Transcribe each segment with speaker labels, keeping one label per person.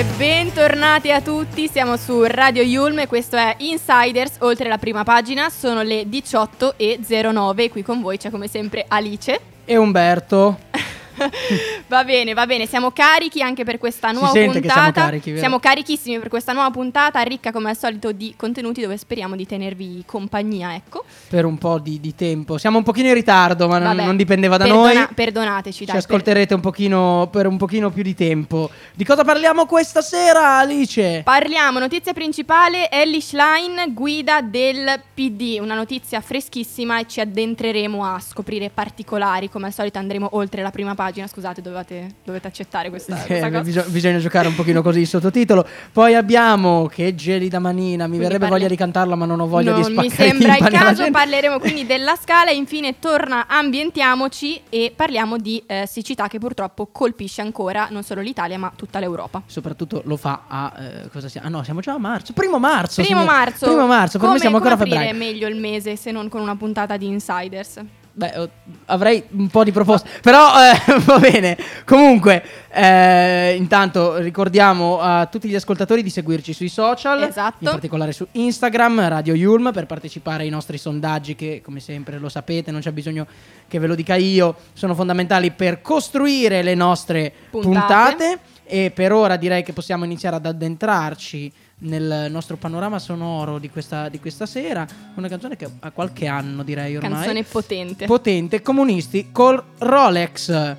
Speaker 1: E bentornati a tutti, siamo su Radio Yulm e questo è Insiders, oltre la prima pagina, sono le 18.09 e qui con voi c'è come sempre Alice.
Speaker 2: E Umberto.
Speaker 1: va bene, va bene, siamo carichi anche per questa nuova puntata.
Speaker 2: siamo carichi?
Speaker 1: Siamo carichissimi per questa nuova puntata, ricca come al solito di contenuti dove speriamo di tenervi compagnia, ecco.
Speaker 2: Per un po' di, di tempo. Siamo un pochino in ritardo, ma non,
Speaker 1: Vabbè,
Speaker 2: non dipendeva da
Speaker 1: perdona-
Speaker 2: noi.
Speaker 1: Perdonateci,
Speaker 2: Ci
Speaker 1: dai. per-
Speaker 2: ascolterete un pochino per un pochino più di tempo. Di cosa parliamo questa sera, Alice?
Speaker 1: Parliamo, notizia principale, Ellie Schlein, guida del PD, una notizia freschissima e ci addentreremo a scoprire particolari, come al solito andremo oltre la prima pagina, scusate dovete, dovete accettare questa, questa
Speaker 2: Eh,
Speaker 1: cosa.
Speaker 2: bisog- bisogna giocare un pochino così il sottotitolo. Poi abbiamo che gelida manina. Mi
Speaker 1: Quindi
Speaker 2: verrebbe
Speaker 1: parli-
Speaker 2: voglia di cantarla, ma non ho voglia
Speaker 1: non
Speaker 2: di spaccare
Speaker 1: mi sembra il caso, parleremo quindi della scala e infine torna Ambientiamoci e parliamo di eh, siccità che purtroppo colpisce ancora non solo l'Italia ma tutta l'Europa.
Speaker 2: Soprattutto lo fa a eh, cosa sia? Ah no, siamo già a marzo. Primo marzo.
Speaker 1: Primo
Speaker 2: signor-
Speaker 1: marzo,
Speaker 2: Primo marzo, per
Speaker 1: come,
Speaker 2: me siamo ancora a febbraio.
Speaker 1: meglio il mese se non con una puntata di Insiders?
Speaker 2: Beh, avrei un po' di proposte, però eh, va bene. Comunque, eh, intanto ricordiamo a tutti gli ascoltatori di seguirci sui social,
Speaker 1: Esatto.
Speaker 2: in particolare su Instagram, Radio Yulm, per partecipare ai nostri sondaggi che, come sempre, lo sapete, non c'è bisogno che ve lo dica io, sono fondamentali per costruire le nostre
Speaker 1: Puntate.
Speaker 2: puntate. E per ora direi che possiamo iniziare ad addentrarci nel nostro panorama sonoro di questa, di questa sera. Una canzone che ha qualche anno, direi ormai
Speaker 1: Canzone potente.
Speaker 2: potente comunisti col Rolex.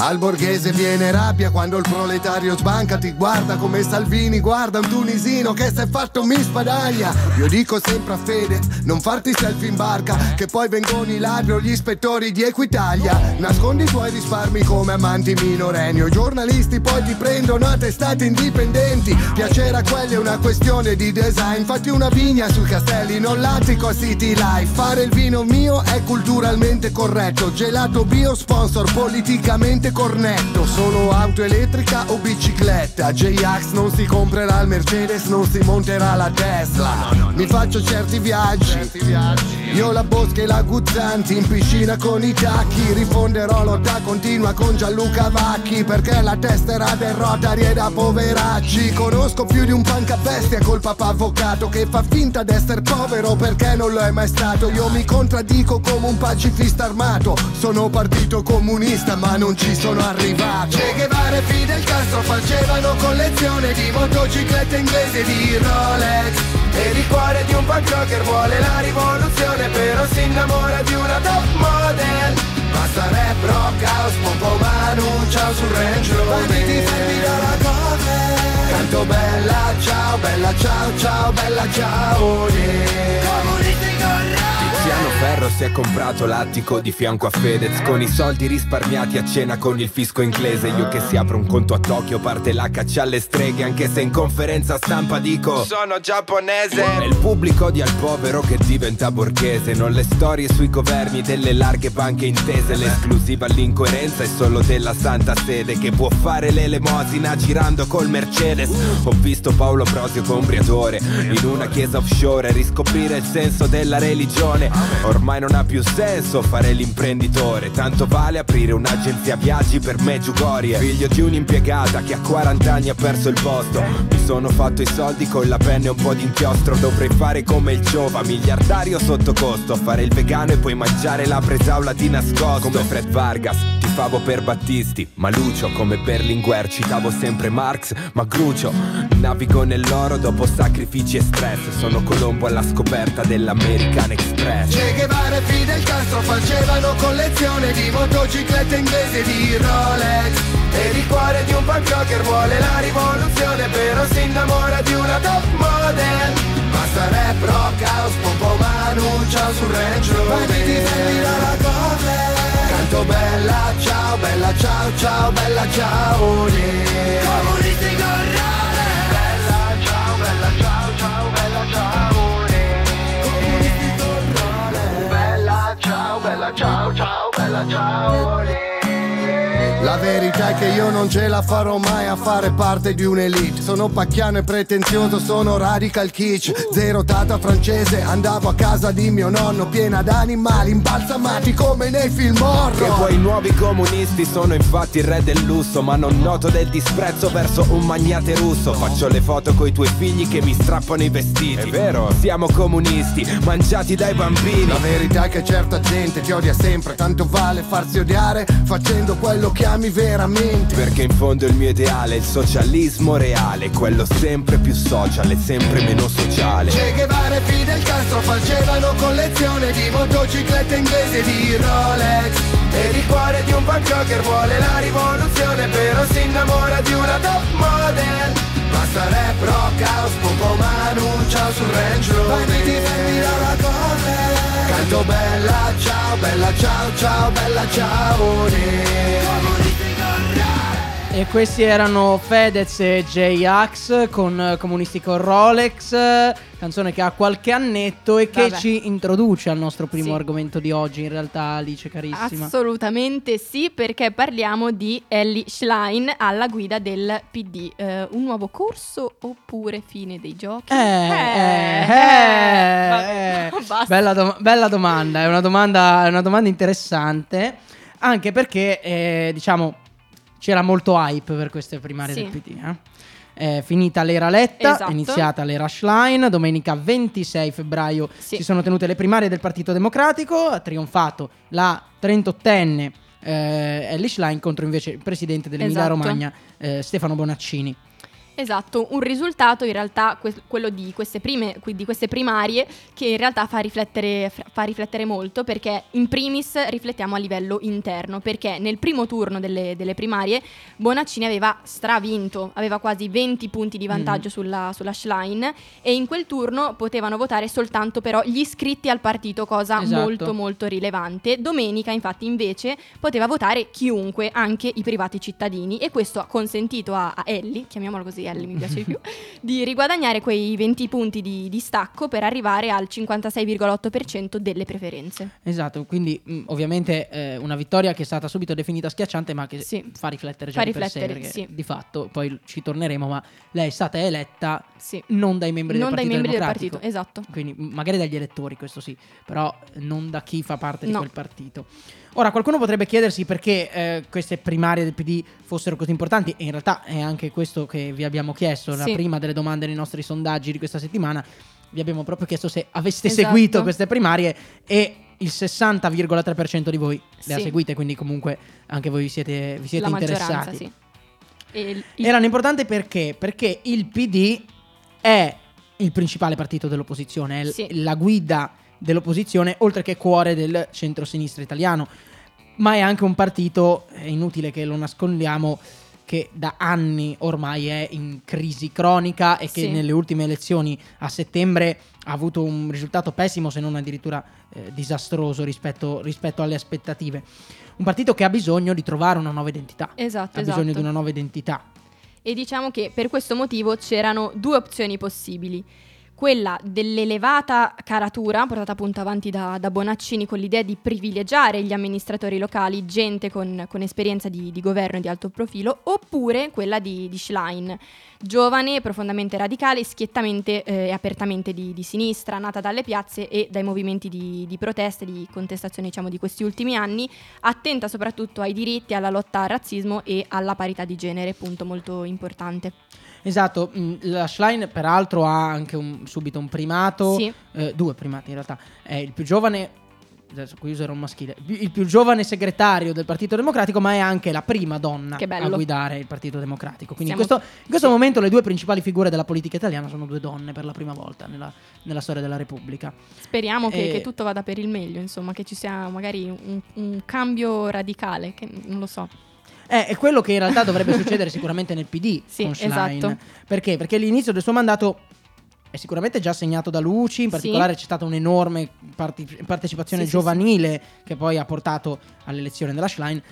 Speaker 3: Al borghese viene rabbia quando il proletario sbanca Ti guarda come Salvini guarda un tunisino che si è fatto mi spadaglia. Io dico sempre a Fedez non farti selfie in barca Che poi vengono i ladri o gli ispettori di Equitalia. Nascondi i tuoi risparmi come amanti minorenni O giornalisti poi ti prendono a testate indipendenti. Piacere a quelli è una questione di design Fatti una vigna sui castelli non l'attico a City Life Fare il vino mio è culturalmente corretto Gelato bio sponsor politicamente cornetto Solo auto elettrica o bicicletta. J-Ax non si comprerà il Mercedes Non si monterà la Tesla. Mi faccio certi viaggi. Io la Bosca e la Guzzanti In piscina con i tacchi. Rifonderò lotta continua con Gianluca Vacchi Perché la testera del Rotary è da poveracci. Conosco più di un punk a bestia col papà avvocato Che fa finta d'essere povero perché non lo è mai stato. Io mi contraddico come un pacifista armato. Sono partito comunista ma non ci sono arrivato. Che Guevara e Fidel Castro facevano collezione di motociclette inglesi di Rolex. E il cuore di un punk rocker vuole la rivoluzione Però si innamora di una top model. Basta rap, rock, house, pompo manu, ciao sul Range Rover. Banditi fermi dalla cover. Canto bella ciao, bella ciao, ciao, bella ciao yeah.
Speaker 4: Ferro si è comprato l'attico di fianco a Fedez. Con i soldi risparmiati a cena con il fisco inglese. Io che si apro un conto a Tokyo parte la caccia alle streghe. Anche se in conferenza stampa dico Sono giapponese E il pubblico odia il povero che diventa borghese. Non le storie sui governi delle larghe banche intese. L'esclusiva all'incoerenza è solo della santa sede Che può fare l'elemosina girando col Mercedes. Ho visto Paolo Prosio con Briatore In una chiesa offshore riscoprire il senso della religione Ormai non ha più senso fare l'imprenditore Tanto vale aprire un'agenzia viaggi per Meggiugorie Figlio di un'impiegata che a 40 anni ha perso il posto sono fatto i soldi con la penna e un po' di inchiostro. Dovrei fare come il Giova, miliardario sotto costo Fare il vegano e poi mangiare la bresaola di nascosto. Come Fred Vargas, tifavo per Battisti. Ma Lucio come Berlinguer citavo sempre Marx. Ma Grucio, navigo nell'oro dopo sacrifici e stress. Sono Colombo alla scoperta dell'American Express.
Speaker 3: Che Guevara e Fidel Castro facevano collezione di motociclette inglesi e di Rolex E il cuore di un punk rocker vuole la rivoluzione Però si innamora di una top model Basta rap, rock, house, pompo manu, ciao sul Range Rover Banditi fermi dalla cover Canto bella ciao, bella ciao, ciao, bella ciao yeah. Comunisti Bella ciao, bella ciao, ciao, bella ciao yeah. Comunisti Bella ciao, bella ciao, ciao, bella ciao. La verità è che io non ce la farò mai a fare parte di un'elite. Sono pacchiano e pretenzioso, sono radical kitsch. Zero tata francese, andavo a casa di mio nonno Piena d'animali imbalsamati come nei film horror.
Speaker 4: Che poi i nuovi comunisti sono infatti il re del lusso Ma non noto del disprezzo verso un magnate russo. Faccio le foto coi tuoi figli che mi strappano i vestiti. È vero, siamo comunisti, mangiati dai bambini.
Speaker 3: La verità è che certa gente ti odia sempre Tanto vale farsi odiare facendo quello che ami veramente.
Speaker 4: Perché in fondo il mio ideale è il socialismo reale Quello sempre più social e sempre meno sociale.
Speaker 3: Che Guevara e Fidel Castro facevano collezione di motociclette inglesi e di Rolex.
Speaker 4: Ed il cuore di un punk vuole la rivoluzione Però si innamora di una top model.
Speaker 3: Basta rap, rock, house, poco manu, ciao sul Range Rover. Banditi fermi la corre Canto bella ciao, bella ciao, ciao, bella ciao yeah.
Speaker 2: E questi erano Fedez e J-Ax con eh, Comunisti con Rolex, eh, canzone che ha qualche annetto e che
Speaker 1: Vabbè.
Speaker 2: ci introduce al nostro primo
Speaker 1: Sì.
Speaker 2: argomento di oggi, in realtà Alice carissima.
Speaker 1: Assolutamente sì, perché parliamo di Ellie Schlein alla guida del PD. Eh, un nuovo corso oppure fine dei giochi?
Speaker 2: Eh, eh, eh, eh.
Speaker 1: basta.
Speaker 2: Bella, dom- bella domanda, è una domanda, è una domanda interessante, anche perché eh, diciamo c'era molto hype per queste primarie
Speaker 1: Sì.
Speaker 2: del PD. eh. È finita l'era Letta,
Speaker 1: Esatto.
Speaker 2: è iniziata l'era Schlein, domenica 26 febbraio
Speaker 1: Sì.
Speaker 2: si sono tenute le primarie del Partito Democratico, ha trionfato la 38enne eh, Ellie Schlein contro invece il presidente dell'Emilia
Speaker 1: Esatto.
Speaker 2: Romagna eh, Stefano Bonaccini.
Speaker 1: Esatto, un risultato in realtà que- quello di queste, prime, di queste primarie che in realtà fa riflettere, fa riflettere molto perché in primis riflettiamo a livello interno perché nel primo turno delle, delle primarie Bonaccini aveva stravinto, aveva quasi 20 punti di vantaggio
Speaker 2: Mm.
Speaker 1: sulla, sulla Schlein e in quel turno potevano votare soltanto però gli iscritti al partito, cosa
Speaker 2: Esatto.
Speaker 1: molto molto rilevante. Domenica infatti invece poteva votare chiunque, anche i privati cittadini e questo ha consentito a, a Ellie, chiamiamola così Ellie mi piace di più, di riguadagnare quei 20 punti di, di stacco per arrivare al 56,8% delle preferenze.
Speaker 2: Esatto, quindi mh, ovviamente eh, una vittoria che è stata subito definita schiacciante, ma che
Speaker 1: Sì.
Speaker 2: fa riflettere già
Speaker 1: Fa
Speaker 2: di per sé,
Speaker 1: riflettere,
Speaker 2: perché
Speaker 1: sì.
Speaker 2: di fatto poi ci torneremo, ma lei è stata eletta
Speaker 1: Sì.
Speaker 2: non dai membri
Speaker 1: Non
Speaker 2: del
Speaker 1: dai
Speaker 2: Partito
Speaker 1: membri del partito, esatto.
Speaker 2: Quindi magari dagli elettori, questo sì, però non da chi fa parte di
Speaker 1: No.
Speaker 2: quel partito. Ora, qualcuno potrebbe chiedersi perché eh, queste primarie del PD fossero così importanti, e in realtà è anche questo che vi abbiamo chiesto, la
Speaker 1: Sì.
Speaker 2: prima delle domande nei nostri sondaggi di questa settimana. Vi abbiamo proprio chiesto se aveste
Speaker 1: Esatto.
Speaker 2: seguito queste primarie e il 60,3% di voi le ha
Speaker 1: Sì.
Speaker 2: seguite, quindi comunque anche voi vi siete, vi siete
Speaker 1: La
Speaker 2: interessati.
Speaker 1: sì. E il- il-
Speaker 2: Erano importanti perché? Perché il PD è il principale partito dell'opposizione, è
Speaker 1: Sì.
Speaker 2: la guida dell'opposizione, oltre che cuore del centro-sinistra italiano. Ma è anche un partito, è inutile che lo nascondiamo, che da anni ormai è in crisi cronica e che
Speaker 1: Sì.
Speaker 2: nelle ultime elezioni a settembre ha avuto un risultato pessimo, se non addirittura eh, disastroso rispetto, rispetto alle aspettative. Un partito che ha bisogno di trovare una nuova identità.
Speaker 1: Esatto,
Speaker 2: ha bisogno
Speaker 1: esatto.
Speaker 2: di una nuova identità.
Speaker 1: E diciamo che per questo motivo c'erano due opzioni possibili. Quella dell'elevata caratura portata appunto avanti da, da Bonaccini con l'idea di privilegiare gli amministratori locali, gente con, con esperienza di, di governo e di alto profilo, oppure quella di, di Schlein, giovane, profondamente radicale, schiettamente eh, e apertamente di, di sinistra, nata dalle piazze e dai movimenti di, di protesta e di contestazione diciamo, di questi ultimi anni, attenta soprattutto ai diritti, alla lotta al razzismo e alla parità di genere, punto molto importante.
Speaker 2: Esatto, mh, la Schlein peraltro ha anche un- subito un primato,
Speaker 1: Sì.
Speaker 2: eh, due primati in realtà, è il più giovane, adesso qui userò un maschile, il più giovane segretario del Partito Democratico, ma è anche la prima donna a guidare il Partito Democratico. Quindi in
Speaker 1: Siamo-
Speaker 2: questo, in questo momento le due principali figure della politica italiana sono due donne per la prima volta nella, nella storia della Repubblica.
Speaker 1: Speriamo che,
Speaker 2: Eh,
Speaker 1: che tutto vada per il meglio, insomma, che ci sia magari un, un cambio radicale, che non lo so.
Speaker 2: Eh, è quello che in realtà dovrebbe succedere sicuramente nel PD
Speaker 1: Sì,
Speaker 2: con Schlein.
Speaker 1: esatto.
Speaker 2: Perché? Perché all'inizio del suo mandato è sicuramente già segnato da luci, in
Speaker 1: Sì.
Speaker 2: particolare c'è stata un'enorme parti- partecipazione
Speaker 1: Sì, sì,
Speaker 2: giovanile che poi ha portato all'elezione della Schlein,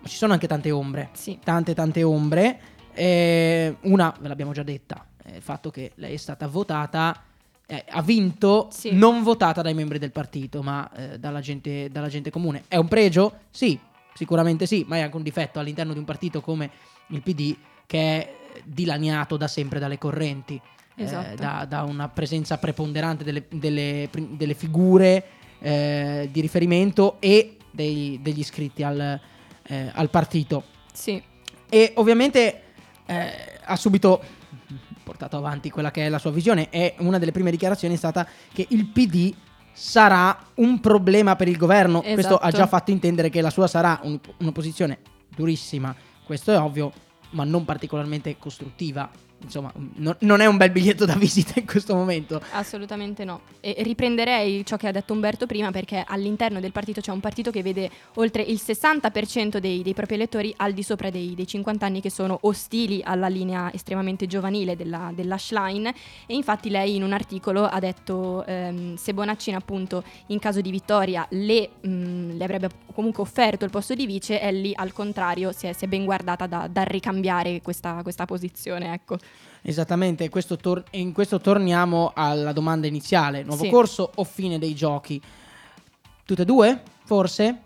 Speaker 2: ma ci sono anche tante ombre,
Speaker 1: Sì.
Speaker 2: tante tante ombre. Eh, una, ve l'abbiamo già detta, è il fatto che lei è stata votata, eh, ha vinto,
Speaker 1: Sì.
Speaker 2: non votata dai membri del partito, ma eh, dalla, gente, dalla gente comune. È un pregio? Sì, sicuramente sì, ma è anche un difetto all'interno di un partito come il PD che è dilaniato da sempre dalle correnti, eh,
Speaker 1: Esatto.
Speaker 2: da, da una presenza preponderante delle, delle delle figure eh, di riferimento e dei- degli iscritti al, eh, al partito.
Speaker 1: Sì.
Speaker 2: E ovviamente eh, ha subito portato avanti quella che è la sua visione e una delle prime dichiarazioni è stata che il PD sarà un problema per il governo. Questo ha
Speaker 1: Esatto.
Speaker 2: già fatto intendere che la sua sarà un- un'opposizione durissima, questo è ovvio, ma non particolarmente costruttiva. Insomma, no- non è un bel biglietto da visita in questo momento.
Speaker 1: Assolutamente no. E riprenderei ciò che ha detto Umberto prima perché all'interno del partito c'è un partito che vede oltre il 60% dei, dei propri elettori al di sopra dei, dei 50 anni che sono ostili alla linea estremamente giovanile della, della Schlein e infatti lei in un articolo ha detto ehm, se Bonaccini appunto in caso di vittoria le, mh, le avrebbe comunque offerto il posto di vice, Ellie al contrario si è, si è ben guardata da, da ricambiare questa, questa posizione. Ecco.
Speaker 2: Esattamente, questo tor- in questo torniamo alla domanda iniziale. Nuovo
Speaker 1: Sì.
Speaker 2: corso o fine dei giochi? Tutte e due? Forse?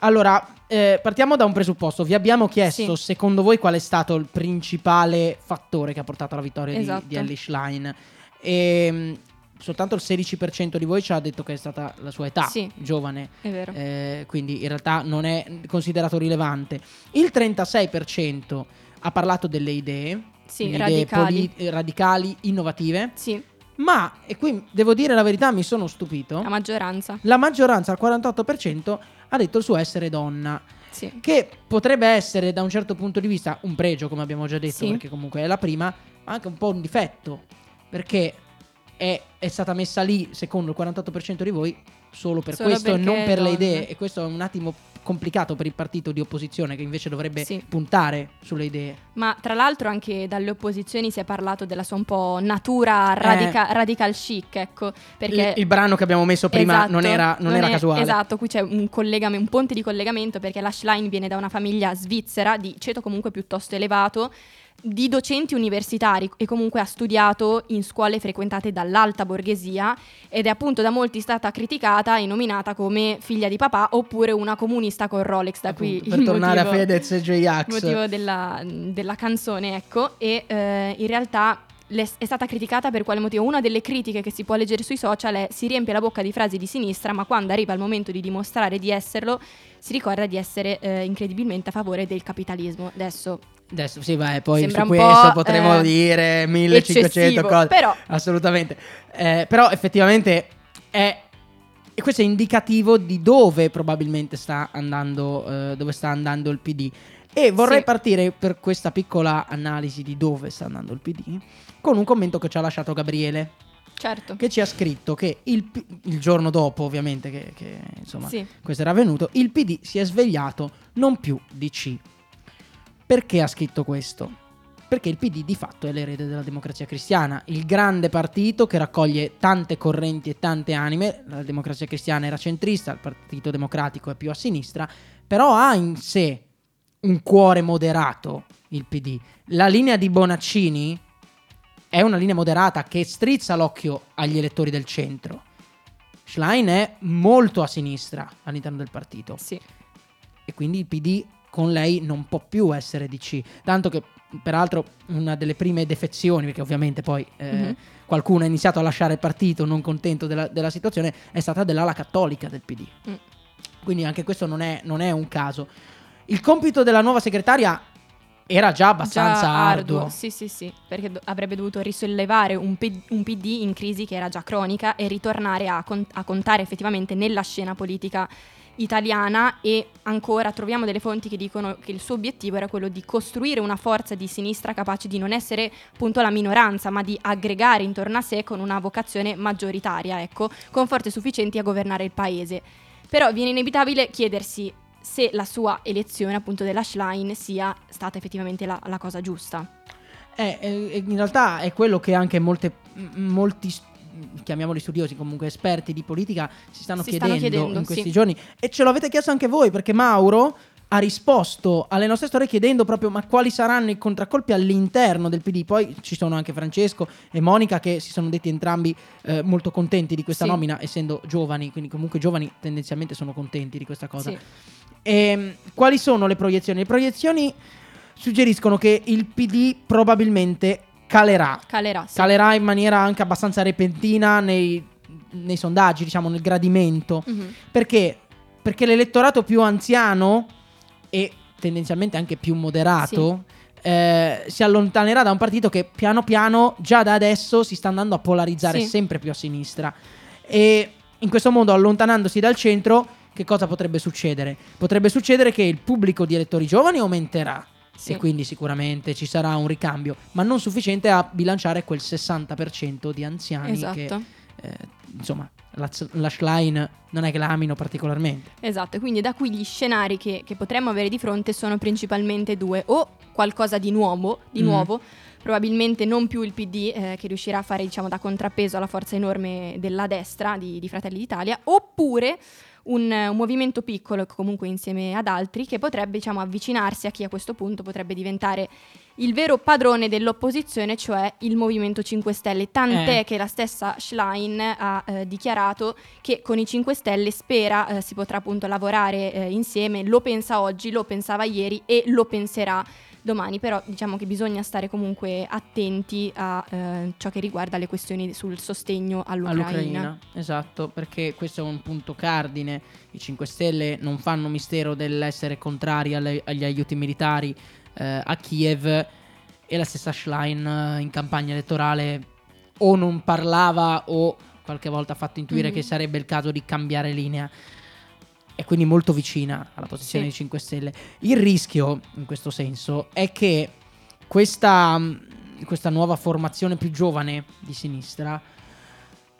Speaker 2: Allora, eh, partiamo da un presupposto. Vi abbiamo chiesto,
Speaker 1: Sì.
Speaker 2: secondo voi, qual è stato il principale fattore che ha portato alla vittoria di-
Speaker 1: Esatto.
Speaker 2: di, Ellie Schlein? E, mh, soltanto il 16% di voi ci ha detto che è stata la sua età,
Speaker 1: Sì.
Speaker 2: giovane.
Speaker 1: È vero.
Speaker 2: Eh, quindi in realtà non è considerato rilevante. Il 36% ha parlato delle idee,
Speaker 1: Sì, radicali.
Speaker 2: poli- radicali, innovative,
Speaker 1: Sì,
Speaker 2: ma, e qui devo dire la verità, mi sono stupito,
Speaker 1: la maggioranza.
Speaker 2: la maggioranza, il 48%, ha detto il suo essere donna,
Speaker 1: Sì.
Speaker 2: che potrebbe essere da un certo punto di vista un pregio, come abbiamo già detto,
Speaker 1: Sì.
Speaker 2: perché comunque è la prima, ma anche un po' un difetto, perché è, è stata messa lì, secondo il 48% di voi, solo per
Speaker 1: Solo
Speaker 2: questo e non per le
Speaker 1: donna.
Speaker 2: idee, e questo è un attimo complicato per il partito di opposizione che invece dovrebbe
Speaker 1: Sì.
Speaker 2: puntare sulle idee.
Speaker 1: Ma tra l'altro anche dalle opposizioni si è parlato della sua un po' natura radica- radical chic, ecco, perché
Speaker 2: il, il brano che abbiamo messo prima
Speaker 1: Esatto,
Speaker 2: non era, non era
Speaker 1: è-
Speaker 2: casuale.
Speaker 1: Esatto, qui c'è un, un ponte di collegamento perché la Schlein viene da una famiglia svizzera di ceto comunque piuttosto elevato di docenti universitari e comunque ha studiato in scuole frequentate dall'alta borghesia ed è appunto da molti stata criticata e nominata come figlia di papà oppure una comunista con Rolex da qui
Speaker 2: Appunto, per
Speaker 1: il
Speaker 2: tornare
Speaker 1: motivo-
Speaker 2: a Fedez e J-Ax.
Speaker 1: motivo della, della canzone, ecco, e eh, in realtà le- è stata criticata per quale motivo? Una delle critiche che si può leggere sui social è si riempie la bocca di frasi di sinistra, ma quando arriva il momento di dimostrare di esserlo, si ricorda di essere eh, incredibilmente a favore del capitalismo. Adesso
Speaker 2: Adesso sì, vai, poi
Speaker 1: Sembra
Speaker 2: su questo
Speaker 1: po',
Speaker 2: potremo
Speaker 1: eh,
Speaker 2: dire 1500
Speaker 1: eccessivo,
Speaker 2: cose.
Speaker 1: però-
Speaker 2: Assolutamente. Eh, però effettivamente è e questo è indicativo di dove probabilmente sta andando eh, dove sta andando il PD. E vorrei
Speaker 1: Sì.
Speaker 2: partire per questa piccola analisi di dove sta andando il PD con un commento che ci ha lasciato Gabriele,
Speaker 1: certo.
Speaker 2: che ci ha scritto che il, P- il giorno dopo, ovviamente, che, che, insomma,
Speaker 1: Sì.
Speaker 2: questo era avvenuto, il PD si è svegliato non più DC. Perché ha scritto questo? Perché il PD di fatto è l'erede della democrazia cristiana, il grande partito che raccoglie tante correnti e tante anime. La democrazia cristiana era centrista, il Partito Democratico è più a sinistra, però ha in sé un cuore moderato il PD. La linea di Bonaccini è una linea moderata che strizza l'occhio agli elettori del centro. Schlein è molto a sinistra all'interno del partito
Speaker 1: Sì.
Speaker 2: e quindi il PD con lei non può più essere DC. Tanto che, peraltro, una delle prime defezioni, perché ovviamente poi eh,
Speaker 1: Mhm.
Speaker 2: qualcuno ha iniziato a lasciare il partito non contento della, della situazione, è stata dell'ala cattolica del PD.
Speaker 1: Mm.
Speaker 2: Quindi anche questo non è, non è un caso. Il compito della nuova segretaria era già abbastanza
Speaker 1: Già
Speaker 2: arduo.
Speaker 1: Sì, sì, sì, perché do- avrebbe dovuto risollevare un, P- un PD in crisi che era già cronica e ritornare a, con- a contare effettivamente nella scena politica italiana e ancora troviamo delle fonti che dicono che il suo obiettivo era quello di costruire una forza di sinistra capace di non essere appunto la minoranza, ma di aggregare intorno a sé con una vocazione maggioritaria, ecco, con forze sufficienti a governare il paese. Però viene inevitabile chiedersi se la sua elezione appunto della Schlein sia stata effettivamente la, la cosa giusta.
Speaker 2: Eh, eh, in realtà è quello che anche molte, molti chiamiamoli studiosi, comunque esperti di politica si stanno,
Speaker 1: Si stanno
Speaker 2: chiedendo,
Speaker 1: chiedendo,
Speaker 2: in questi
Speaker 1: sì.
Speaker 2: giorni e ce l'avete chiesto anche voi perché Mauro ha risposto alle nostre storie chiedendo proprio ma quali saranno i contraccolpi all'interno del PD. Poi ci sono anche Francesco e Monica che si sono detti entrambi eh, molto contenti di questa
Speaker 1: Sì.
Speaker 2: nomina, essendo giovani, quindi comunque giovani tendenzialmente sono contenti di questa cosa.
Speaker 1: Sì.
Speaker 2: Ehm, quali sono le proiezioni? Le proiezioni suggeriscono che il PD probabilmente calerà.
Speaker 1: Calerà. sì.
Speaker 2: Calerà in maniera anche abbastanza repentina nei, nei sondaggi, diciamo, nel gradimento.
Speaker 1: Mhm.
Speaker 2: Perché? Perché l'elettorato più anziano e tendenzialmente anche più moderato eh, si allontanerà da un partito che piano piano, già da adesso, si sta andando a polarizzare
Speaker 1: Sì.
Speaker 2: sempre più a sinistra. E in questo modo, allontanandosi dal centro, che cosa potrebbe succedere? Potrebbe succedere che il pubblico di elettori giovani aumenterà.
Speaker 1: Sì.
Speaker 2: E quindi sicuramente ci sarà un ricambio, ma non sufficiente a bilanciare quel 60% di anziani che,
Speaker 1: Esatto.
Speaker 2: eh, insomma, la, la Schlein non è che la amino particolarmente.
Speaker 1: Esatto, quindi da qui gli scenari che, che potremmo avere di fronte sono principalmente due, o qualcosa di nuovo, di
Speaker 2: Mm.
Speaker 1: nuovo probabilmente non più il PD eh, che riuscirà a fare diciamo da contrappeso alla forza enorme della destra di, di Fratelli d'Italia, oppure un, un movimento piccolo, comunque insieme ad altri, che potrebbe diciamo avvicinarsi a chi a questo punto potrebbe diventare il vero padrone dell'opposizione, cioè il Movimento 5 Stelle. Tant'è
Speaker 2: Eh.
Speaker 1: che la stessa Schlein ha eh, dichiarato che con i 5 Stelle spera eh, si potrà appunto lavorare eh, insieme, lo pensa oggi, lo pensava ieri e lo penserà domani, però diciamo che bisogna stare comunque attenti a eh, ciò che riguarda le questioni sul sostegno all'Ucraina.
Speaker 2: All'Ucraina, esatto, perché questo è un punto cardine. I 5 Stelle non fanno mistero dell'essere contrari alle- agli aiuti militari eh, a Kiev e la stessa Schlein eh, in campagna elettorale o non parlava o qualche volta ha fatto intuire
Speaker 1: Mhm.
Speaker 2: che sarebbe il caso di cambiare linea. È quindi molto vicina alla posizione
Speaker 1: Sì.
Speaker 2: dei 5 Stelle. Il rischio, in questo senso, è che questa, questa nuova formazione più giovane di sinistra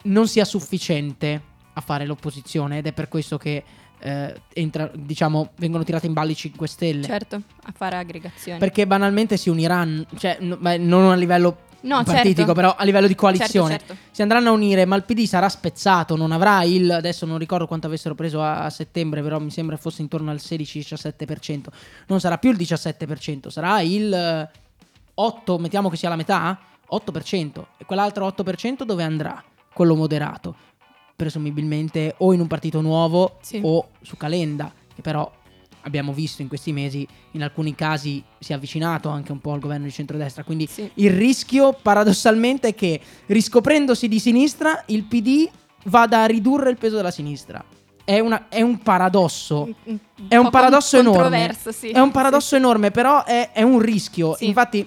Speaker 2: non sia sufficiente a fare l'opposizione ed è per questo che eh, entra- diciamo, vengono tirate in ballo i 5 Stelle.
Speaker 1: Certo, a fare aggregazioni.
Speaker 2: Perché banalmente si uniranno, cioè n- beh, non a livello
Speaker 1: No,
Speaker 2: partitico,
Speaker 1: certo.
Speaker 2: però a livello di coalizione.
Speaker 1: Certo, certo.
Speaker 2: Si andranno a unire, ma il PD sarà spezzato, non avrà il adesso non ricordo quanto avessero preso a, a settembre, però mi sembra fosse intorno al 16-17%. Non sarà più il 17%, sarà il eh, 8, mettiamo che sia la metà, 8%. E quell'altro 8% dove andrà? Quello moderato. Presumibilmente o in un partito nuovo
Speaker 1: Sì.
Speaker 2: o su Calenda, che però abbiamo visto in questi mesi in alcuni casi si è avvicinato anche un po' al governo di centrodestra, quindi
Speaker 1: Sì.
Speaker 2: il rischio paradossalmente è che riscoprendosi di sinistra il PD vada a ridurre il peso della sinistra. È, una- è un paradosso. È un paradosso enorme.
Speaker 1: sì.
Speaker 2: È un paradosso enorme, però è, è un rischio.
Speaker 1: Sì.
Speaker 2: Infatti,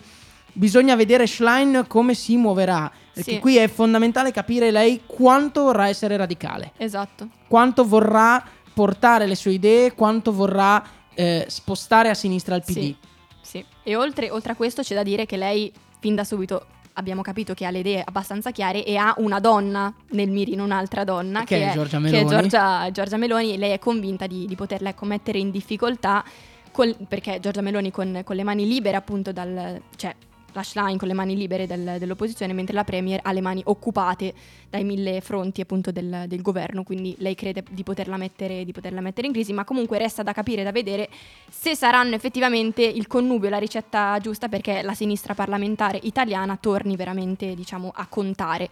Speaker 2: bisogna vedere Schlein come si muoverà. Perché
Speaker 1: Sì.
Speaker 2: qui è fondamentale capire lei quanto vorrà essere radicale,
Speaker 1: Esatto.
Speaker 2: quanto vorrà portare le sue idee, quanto vorrà eh, spostare a sinistra il PD.
Speaker 1: Sì, sì. E oltre, oltre a questo c'è da dire che lei, fin da subito, abbiamo capito che ha le idee abbastanza chiare e ha una donna nel mirino, un'altra donna,
Speaker 2: Che è Giorgia Meloni.
Speaker 1: Che è Giorgia, Giorgia Meloni lei è convinta di, di poterla mettere in difficoltà col- perché Giorgia Meloni con, con le mani libere appunto dal... cioè la Schlein con le mani libere del- dell'opposizione, mentre la Premier ha le mani occupate dai mille fronti appunto del, del governo, quindi lei crede di poterla, mettere, di poterla mettere in crisi, ma comunque resta da capire, da vedere se saranno effettivamente il connubio la ricetta giusta perché la sinistra parlamentare italiana torni veramente diciamo a contare.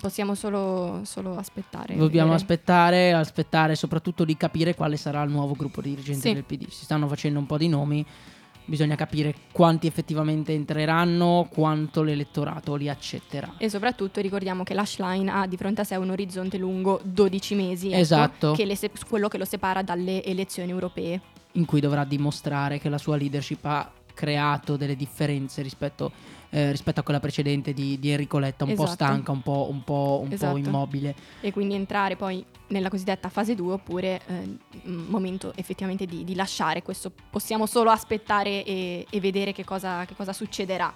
Speaker 1: Possiamo solo, solo aspettare.
Speaker 2: Dobbiamo
Speaker 1: vedere.
Speaker 2: aspettare, aspettare soprattutto di capire quale sarà il nuovo gruppo dirigente
Speaker 1: Sì.
Speaker 2: del PD. Si stanno facendo un po' di nomi, bisogna capire quanti effettivamente entreranno, quanto l'elettorato li accetterà.
Speaker 1: E soprattutto ricordiamo che l'Ashline ha di fronte a sé un orizzonte lungo 12 mesi, ecco,
Speaker 2: Esatto.
Speaker 1: che le se- quello che lo separa dalle elezioni europee.
Speaker 2: in cui dovrà dimostrare che la sua leadership ha creato delle differenze rispetto, eh, rispetto a quella precedente di, di Enrico Letta, un po'
Speaker 1: Esatto.
Speaker 2: stanca, un po', un po', un po'
Speaker 1: Esatto.
Speaker 2: immobile.
Speaker 1: E quindi entrare poi nella cosiddetta fase 2 oppure eh, momento effettivamente di, di lasciare questo. Possiamo solo aspettare e, e vedere che cosa, che cosa succederà.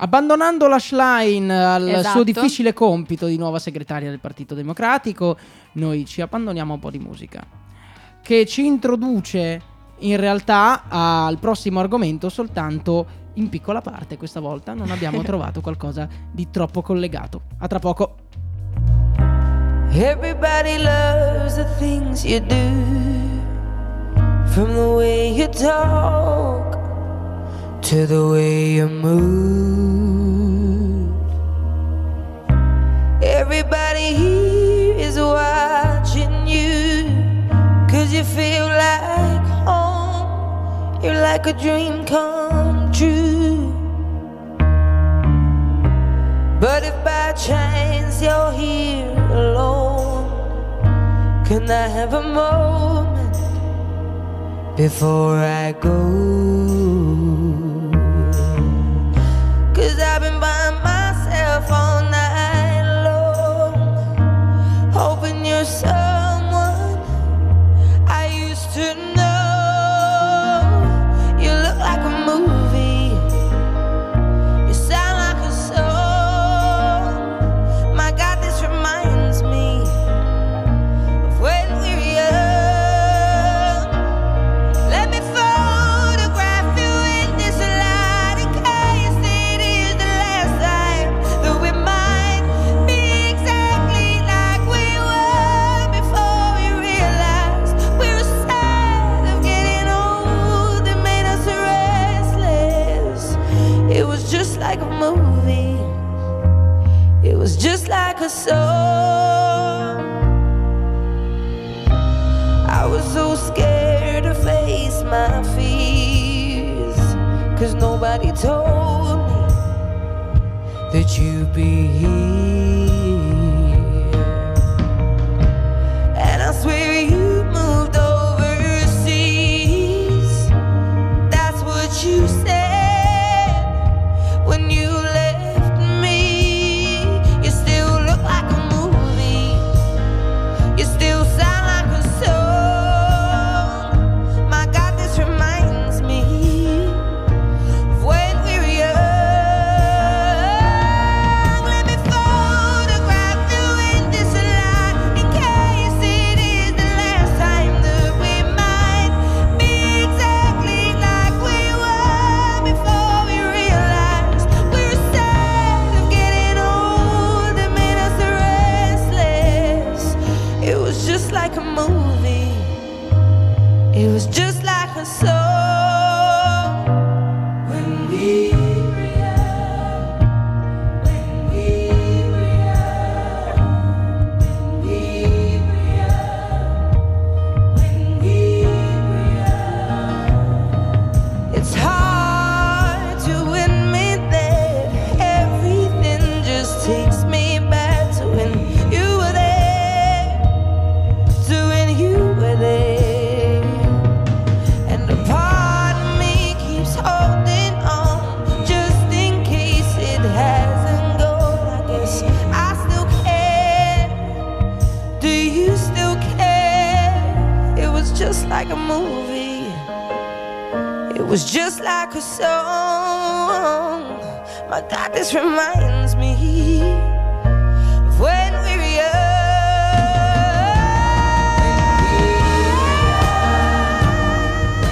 Speaker 2: Abbandonando la Schlein al
Speaker 1: Esatto.
Speaker 2: suo difficile compito di nuova segretaria del Partito Democratico, noi ci abbandoniamo a un po' di musica, che ci introduce in realtà al prossimo argomento soltanto in piccola parte questa volta non abbiamo trovato qualcosa di troppo collegato. A tra poco.
Speaker 5: Everybody loves the things you do, from the way you talk to the way you move. Everybody here is watching you, cause you feel like home. You're like a dream come true. But if by chance you're here alone, can I have a moment before I go? Cause I've been by myself all night long, hoping you're someone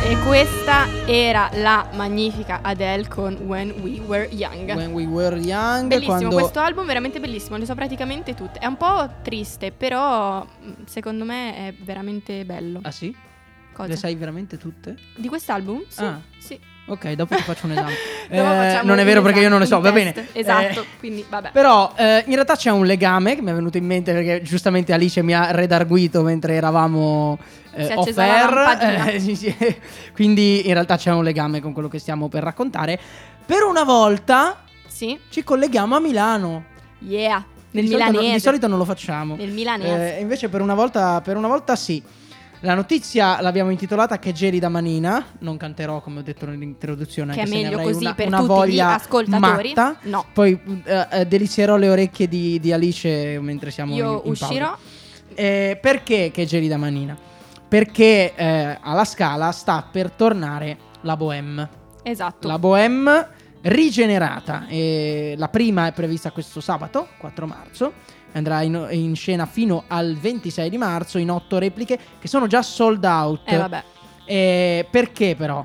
Speaker 1: E questa era la magnifica Adele con When We Were Young.
Speaker 2: When We Were Young.
Speaker 1: Bellissimo,
Speaker 2: quando...
Speaker 1: questo album veramente bellissimo, le so praticamente tutte. È un po' triste, però mh, secondo me è veramente bello.
Speaker 2: Ah sì?
Speaker 1: Cosa?
Speaker 2: Le sai veramente tutte?
Speaker 1: Di quest'album? Sì.
Speaker 2: Ah.
Speaker 1: sì.
Speaker 2: Ok, dopo ti faccio un esame. Eh, non è vero perché io non le so, va bene.
Speaker 1: Esatto,
Speaker 2: Eh,
Speaker 1: quindi vabbè.
Speaker 2: Però eh, in realtà c'è un legame che mi è venuto in mente perché giustamente Alice mi ha redarguito mentre eravamo eh, off air. Eh, sì, sì. Quindi in realtà c'è un legame con quello che stiamo per raccontare. Per una volta
Speaker 1: Sì.
Speaker 2: ci colleghiamo a Milano.
Speaker 1: Yeah. Nel
Speaker 2: di, solito no-
Speaker 1: milanese.
Speaker 2: di solito non lo facciamo.
Speaker 1: Nel milanese.
Speaker 2: Eh, invece per una volta, per una volta sì. La notizia l'abbiamo intitolata Che geli da manina. Non canterò come ho detto nell'introduzione.
Speaker 1: Che è
Speaker 2: anche se ne
Speaker 1: meglio così
Speaker 2: una,
Speaker 1: per
Speaker 2: una
Speaker 1: tutti gli
Speaker 2: voglia
Speaker 1: ascoltatori.
Speaker 2: matta.
Speaker 1: No.
Speaker 2: Poi eh, eh, delizierò le orecchie di, di Alice mentre siamo
Speaker 1: Io
Speaker 2: in, in pausa.
Speaker 1: uscirò.
Speaker 2: Eh, perché che geli da manina? Perché eh, alla Scala sta per tornare la Bohème.
Speaker 1: Esatto.
Speaker 2: La Bohème rigenerata. E la prima è prevista questo sabato, 4 marzo. Andrà in, in scena fino al 26 di marzo in otto repliche che sono già sold out.
Speaker 1: Eh vabbè.
Speaker 2: Eh, perché però?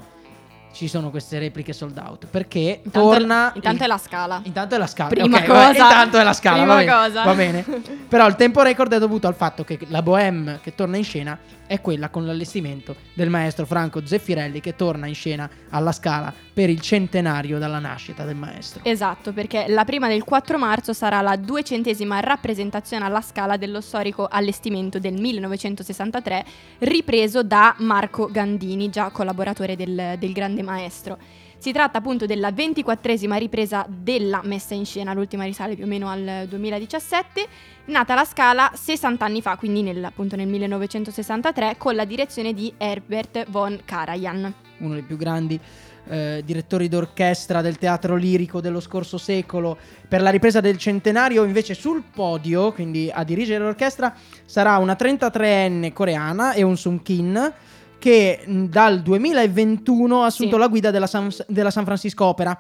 Speaker 2: Ci sono queste repliche sold out. Perché
Speaker 1: Intanto-
Speaker 2: torna.
Speaker 1: intanto
Speaker 2: il-
Speaker 1: è la scala.
Speaker 2: Intanto è la scala.
Speaker 1: Prima
Speaker 2: Ok, vabbè,
Speaker 1: cosa.
Speaker 2: intanto è la scala.
Speaker 1: Prima
Speaker 2: va bene,
Speaker 1: cosa.
Speaker 2: Va bene. Però il tempo record è dovuto al fatto che la Bohème che torna in scena è quella con l'allestimento del maestro Franco Zeffirelli che torna in scena alla scala per il centenario dalla nascita del maestro.
Speaker 1: Esatto, perché la prima del 4 marzo sarà la duecentesima rappresentazione alla Scala dello storico allestimento del 1963, ripreso da Marco Gandini, già collaboratore del, del grande maestro. Si tratta appunto della ventiquattresima ripresa della messa in scena, l'ultima risale più o meno al 2017, nata alla Scala 60 anni fa, quindi nel, appunto nel 1963, con la direzione di Herbert von Karajan.
Speaker 2: uno dei più grandi eh, direttori d'orchestra del teatro lirico dello scorso secolo. Per la ripresa del centenario, invece, sul podio, quindi a dirigere l'orchestra, sarà una 33enne coreana e un Sung Kin che mh, dal 2021 ha assunto
Speaker 1: Sì.
Speaker 2: la guida della San, della San Francisco Opera.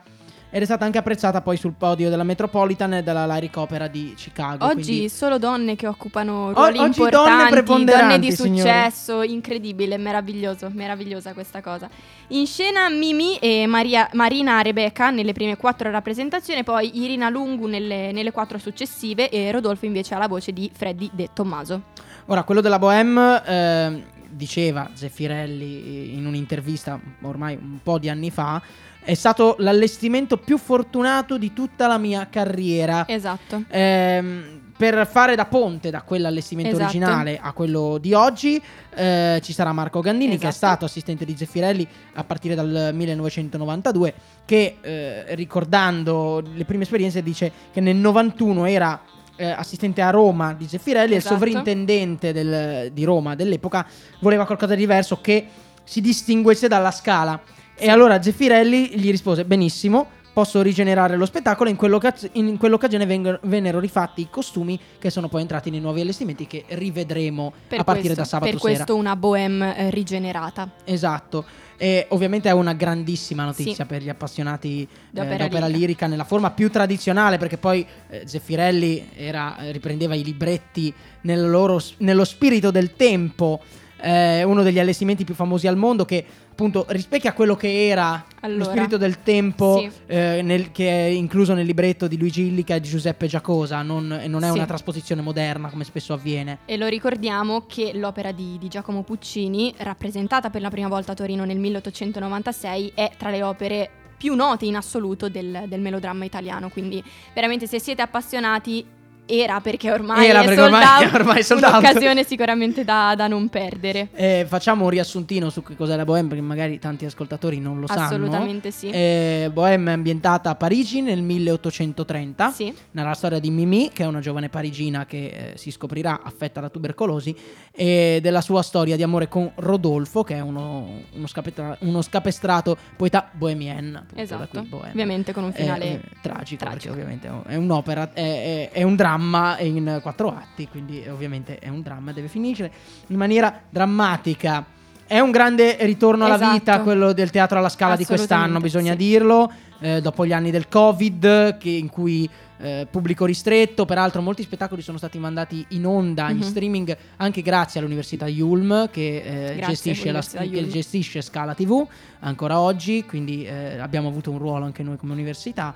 Speaker 2: Ed è stata anche apprezzata poi sul podio della Metropolitan e della Lyric Opera di Chicago.
Speaker 1: Oggi
Speaker 2: quindi-
Speaker 1: solo donne che occupano ruoli
Speaker 2: oggi donne
Speaker 1: importanti,
Speaker 2: preponderanti,
Speaker 1: donne di
Speaker 2: signori.
Speaker 1: successo, incredibile, meraviglioso, meravigliosa questa cosa. In scena Mimi e Maria- Marina Rebecca nelle prime quattro rappresentazioni, poi Irina Lungu nelle, nelle quattro successive e Rodolfo invece ha la voce di Freddy De Tommaso.
Speaker 2: Ora, quello della Bohème, ehm, diceva Zeffirelli in un'intervista ormai un po' di anni fa, è stato l'allestimento più fortunato di tutta la mia carriera.
Speaker 1: Esatto.
Speaker 2: Ehm, per fare da ponte da quell'allestimento
Speaker 1: Esatto.
Speaker 2: originale a quello di oggi eh, ci sarà Marco Gandini che è
Speaker 1: Esatto.
Speaker 2: stato assistente di Zeffirelli a partire dal 1992 che eh, ricordando le prime esperienze dice che nel 91 era eh, assistente a Roma di Zeffirelli e il
Speaker 1: Esatto.
Speaker 2: sovrintendente del- di Roma dell'epoca voleva qualcosa di diverso che si distinguesse dalla scala e allora Zeffirelli gli rispose benissimo posso rigenerare lo spettacolo in, quell'occaz- in quell'occasione vengono- vennero rifatti i costumi che sono poi entrati nei nuovi allestimenti che rivedremo
Speaker 1: Per
Speaker 2: a partire
Speaker 1: questo,
Speaker 2: da sabato
Speaker 1: per
Speaker 2: sera.
Speaker 1: questo una bohème eh, rigenerata.
Speaker 2: Esatto. E ovviamente è una grandissima notizia
Speaker 1: Sì.
Speaker 2: per gli appassionati
Speaker 1: D'opera
Speaker 2: eh, d'opera
Speaker 1: lirica.
Speaker 2: lirica nella forma più tradizionale, perché poi eh, Zeffirelli era- eh, riprendeva i libretti nel loro- nello spirito del tempo, eh, uno degli allestimenti più famosi al mondo che appunto rispecchia quello che era lo
Speaker 1: Allora,
Speaker 2: spirito del tempo
Speaker 1: sì.
Speaker 2: eh, nel- che è incluso nel libretto di Luigi Illica e di Giuseppe Giacosa, non, non è
Speaker 1: Sì.
Speaker 2: una trasposizione moderna come spesso avviene.
Speaker 1: E lo ricordiamo che l'opera di, di Giacomo Puccini, rappresentata per la prima volta a Torino nel 1896, è tra le opere più note in assoluto del, del melodramma italiano. Quindi, veramente, se siete appassionati, era perché ormai
Speaker 2: Era
Speaker 1: è
Speaker 2: perché
Speaker 1: sold
Speaker 2: ormai-
Speaker 1: out,
Speaker 2: ormai è sold out.
Speaker 1: un'occasione sicuramente da, da non perdere.
Speaker 2: Eh, facciamo un riassuntino su che cos'è la Bohème, perché magari tanti ascoltatori non lo sanno.
Speaker 1: Assolutamente sì.
Speaker 2: Eh, Bohème è ambientata a Parigi nel 1830.
Speaker 1: Sì.
Speaker 2: Nella storia di Mimi, che è una giovane parigina che eh, si scoprirà affetta da tubercolosi, e della sua storia di amore con Rodolfo, che è uno, uno, scapeta- uno scapestrato poeta bohemien.
Speaker 1: Esatto.
Speaker 2: Bohème.
Speaker 1: Ovviamente con un
Speaker 2: È-
Speaker 1: finale
Speaker 2: è tragico,
Speaker 1: tragico.
Speaker 2: perché ovviamente è un'opera, è, è- è un dramma in quattro atti, quindi ovviamente è un dramma, deve finire in maniera drammatica. È un grande ritorno alla
Speaker 1: Esatto.
Speaker 2: vita quello del teatro alla scala di quest'anno, bisogna
Speaker 1: sì.
Speaker 2: dirlo, eh, dopo gli anni del Covid, che- in cui eh, pubblico ristretto, peraltro molti spettacoli sono stati mandati in onda, in
Speaker 1: Mhm.
Speaker 2: streaming, anche grazie all'Università Yulm che, eh, gestisce, la, che gestisce Scala TV ancora oggi, quindi eh, abbiamo avuto un ruolo anche noi come università.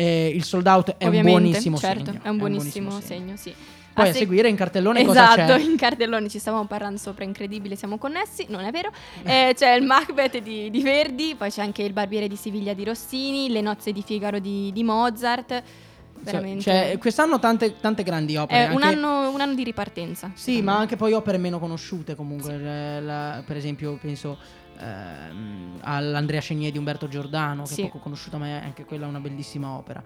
Speaker 2: Eh, il sold out è
Speaker 1: Ovviamente,
Speaker 2: un buonissimo
Speaker 1: certo,
Speaker 2: segno.
Speaker 1: è un buonissimo, segno, sì.
Speaker 2: Poi
Speaker 1: A
Speaker 2: a
Speaker 1: se-
Speaker 2: seguire in cartellone cosa
Speaker 1: Esatto,
Speaker 2: c'è?
Speaker 1: in cartellone ci stavamo parlando sopra, incredibile, siamo connessi, non è vero. Eh, c'è il Macbeth di, di Verdi, poi c'è anche il Barbiere di Siviglia di Rossini, Le nozze di Figaro di, di Mozart. Veramente.
Speaker 2: Cioè, quest'anno tante, tante grandi opere.
Speaker 1: è un,
Speaker 2: anche-
Speaker 1: anno, un anno di ripartenza.
Speaker 2: Sì, ma anche poi opere meno conosciute comunque. Eh, la- per esempio, penso ehm, all'Andrea Chenier di Umberto Giordano, che
Speaker 1: Sì.
Speaker 2: è poco conosciuta, ma è anche quella una bellissima opera.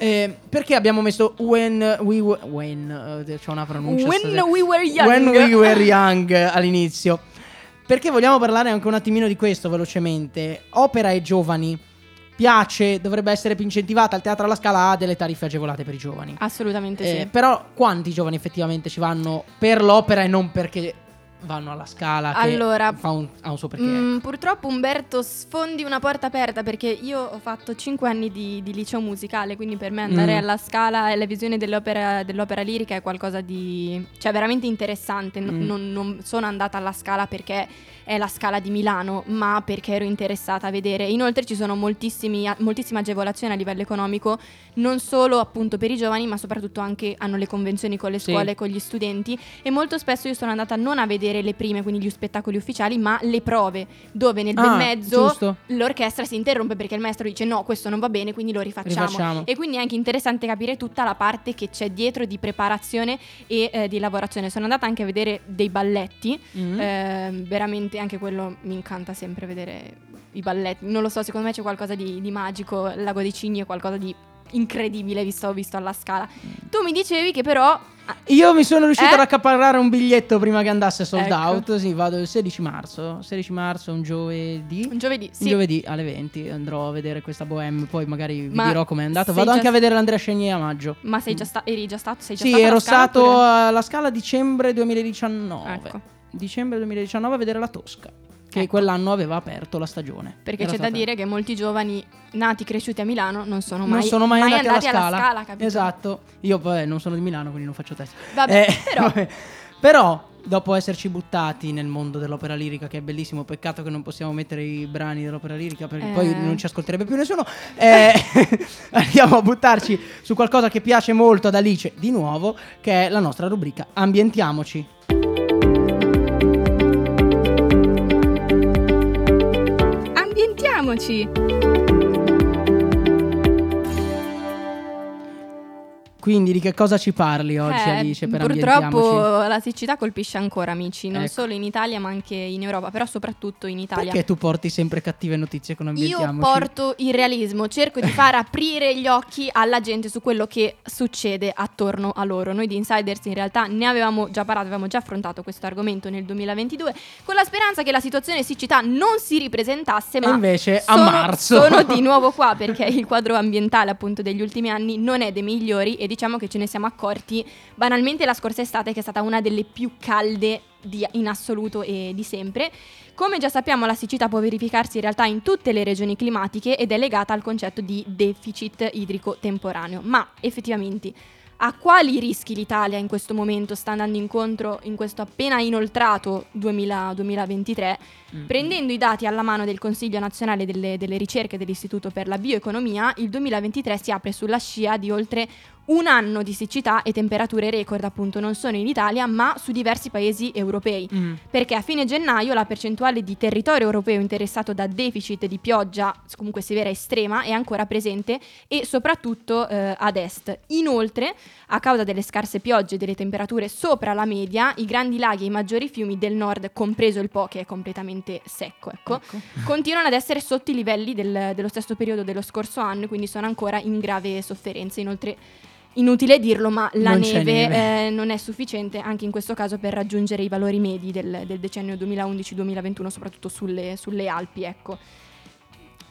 Speaker 2: Eh, perché abbiamo messo When We Were. When, eh, c'è una pronuncia.
Speaker 1: When
Speaker 2: stasera.
Speaker 1: we were young.
Speaker 2: When We Were Young all'inizio. Perché vogliamo parlare anche un attimino di questo velocemente. Opera ai giovani. Piace, dovrebbe essere più incentivata. Il teatro alla scala ha delle tariffe agevolate per i giovani.
Speaker 1: Assolutamente
Speaker 2: Eh,
Speaker 1: sì.
Speaker 2: Però quanti giovani effettivamente ci vanno per l'opera e non perché vanno alla scala che
Speaker 1: Allora,
Speaker 2: fa un, ha un suo perché.
Speaker 1: Mm,
Speaker 2: ecco.
Speaker 1: purtroppo Umberto sfondi una porta aperta perché io ho fatto 5 anni di, di liceo musicale, quindi per me andare
Speaker 2: Mm.
Speaker 1: alla scala e la visione dell'opera, dell'opera lirica è qualcosa di... cioè veramente interessante.
Speaker 2: Mm.
Speaker 1: non, non sono andata alla scala perché è la scala di Milano, ma perché ero interessata a vedere. Inoltre ci sono moltissimi, moltissime agevolazioni a livello economico, non solo appunto per i giovani, ma soprattutto anche hanno le convenzioni con le
Speaker 2: Sì.
Speaker 1: scuole, con gli studenti e molto spesso io sono andata non a vedere le prime, quindi gli spettacoli ufficiali, ma le prove, dove nel bel
Speaker 2: Ah,
Speaker 1: mezzo
Speaker 2: giusto.
Speaker 1: l'orchestra si interrompe perché il maestro dice no, questo non va bene, quindi lo rifacciamo.
Speaker 2: Rifacciamo.
Speaker 1: E quindi è anche interessante capire tutta la parte che c'è dietro di preparazione e eh, di lavorazione. Sono andata anche a vedere dei balletti,
Speaker 2: Mm.
Speaker 1: eh, veramente anche quello mi incanta sempre vedere i balletti. Non lo so, secondo me c'è qualcosa di, di magico, il Lago dei Cigni è qualcosa di incredibile visto, visto alla scala. Tu mi dicevi che però... ah,
Speaker 2: Io mi sono riuscito
Speaker 1: Eh?
Speaker 2: ad accaparrare un biglietto prima che andasse sold
Speaker 1: Ecco.
Speaker 2: out. Sì, vado il 16 marzo. 16 marzo, un giovedì.
Speaker 1: Un giovedì, sì.
Speaker 2: Un giovedì alle 20 andrò a vedere questa bohème. Poi magari vi
Speaker 1: Ma
Speaker 2: dirò com'è andata.
Speaker 1: sei
Speaker 2: Vado anche a vedere l'Andrea Scegni a maggio.
Speaker 1: Ma sei già sta- eri già stato? Sei già
Speaker 2: Sì,
Speaker 1: stato alla
Speaker 2: ero
Speaker 1: Scala,
Speaker 2: stato alla scala dicembre 2019.
Speaker 1: Ecco.
Speaker 2: Dicembre 2019 a vedere la Tosca. Che
Speaker 1: Ecco.
Speaker 2: quell'anno aveva aperto la stagione.
Speaker 1: Perché
Speaker 2: Era
Speaker 1: c'è da
Speaker 2: stata-
Speaker 1: dire che molti giovani nati cresciuti a Milano non sono mai,
Speaker 2: non sono mai, andati, alla scala.
Speaker 1: scala, capito?
Speaker 2: Esatto. Io poi non sono di Milano, quindi non faccio test.
Speaker 1: Vabbè,
Speaker 2: Eh,
Speaker 1: però
Speaker 2: vabbè. Però, dopo esserci buttati nel mondo dell'opera lirica, che è bellissimo, peccato che non possiamo mettere i brani dell'opera lirica perché
Speaker 1: Eh.
Speaker 2: poi non ci ascolterebbe più nessuno. eh, andiamo a buttarci su qualcosa che piace molto ad Alice di nuovo, che è la nostra rubrica Ambientiamoci.
Speaker 1: Ambientiamoci.
Speaker 2: Quindi di che cosa ci parli oggi
Speaker 1: Eh,
Speaker 2: Alice per
Speaker 1: purtroppo la siccità colpisce ancora, amici, non
Speaker 2: Ecco.
Speaker 1: solo in Italia ma anche in Europa, però soprattutto in Italia.
Speaker 2: Perché tu porti sempre cattive notizie con
Speaker 1: Io porto il realismo, cerco di far aprire gli occhi alla gente su quello che succede attorno a loro. Noi di Insiders in realtà ne avevamo già parlato, avevamo già affrontato questo argomento nel 2022 con la speranza che la situazione siccità non si ripresentasse,
Speaker 2: E
Speaker 1: ma
Speaker 2: invece a
Speaker 1: sono,
Speaker 2: marzo.
Speaker 1: sono di nuovo qua perché il quadro ambientale appunto degli ultimi anni non è dei migliori e diciamo che ce ne siamo accorti banalmente la scorsa estate che è stata una delle più calde di- in assoluto e di sempre. Come già sappiamo la siccità può verificarsi in realtà in tutte le regioni climatiche ed è legata al concetto di deficit idrico temporaneo, ma effettivamente a quali rischi l'Italia in questo momento sta andando incontro in questo appena inoltrato 2000 2023?
Speaker 2: Mm.
Speaker 1: Prendendo i dati alla mano del Consiglio nazionale delle, delle ricerche dell'Istituto per la bioeconomia, il 2023 si apre sulla scia di oltre un anno di siccità e temperature record, appunto, non solo in Italia, ma su diversi paesi europei.
Speaker 2: Mm.
Speaker 1: Perché a fine gennaio la percentuale di territorio europeo interessato da deficit di pioggia, comunque severa e estrema, è ancora presente e soprattutto eh, ad est. Inoltre, a causa delle scarse piogge e delle temperature sopra la media, i grandi laghi e i maggiori fiumi del nord, compreso il Po, che è completamente secco, ecco, continuano ad essere sotto i livelli del- dello stesso periodo dello scorso anno e quindi sono ancora in grave sofferenza. Inoltre, inutile dirlo, ma la
Speaker 2: Non
Speaker 1: neve,
Speaker 2: neve.
Speaker 1: eh, non è sufficiente anche in questo caso per raggiungere i valori medi del, del decennio 2011-2021, soprattutto sulle, sulle Alpi, ecco.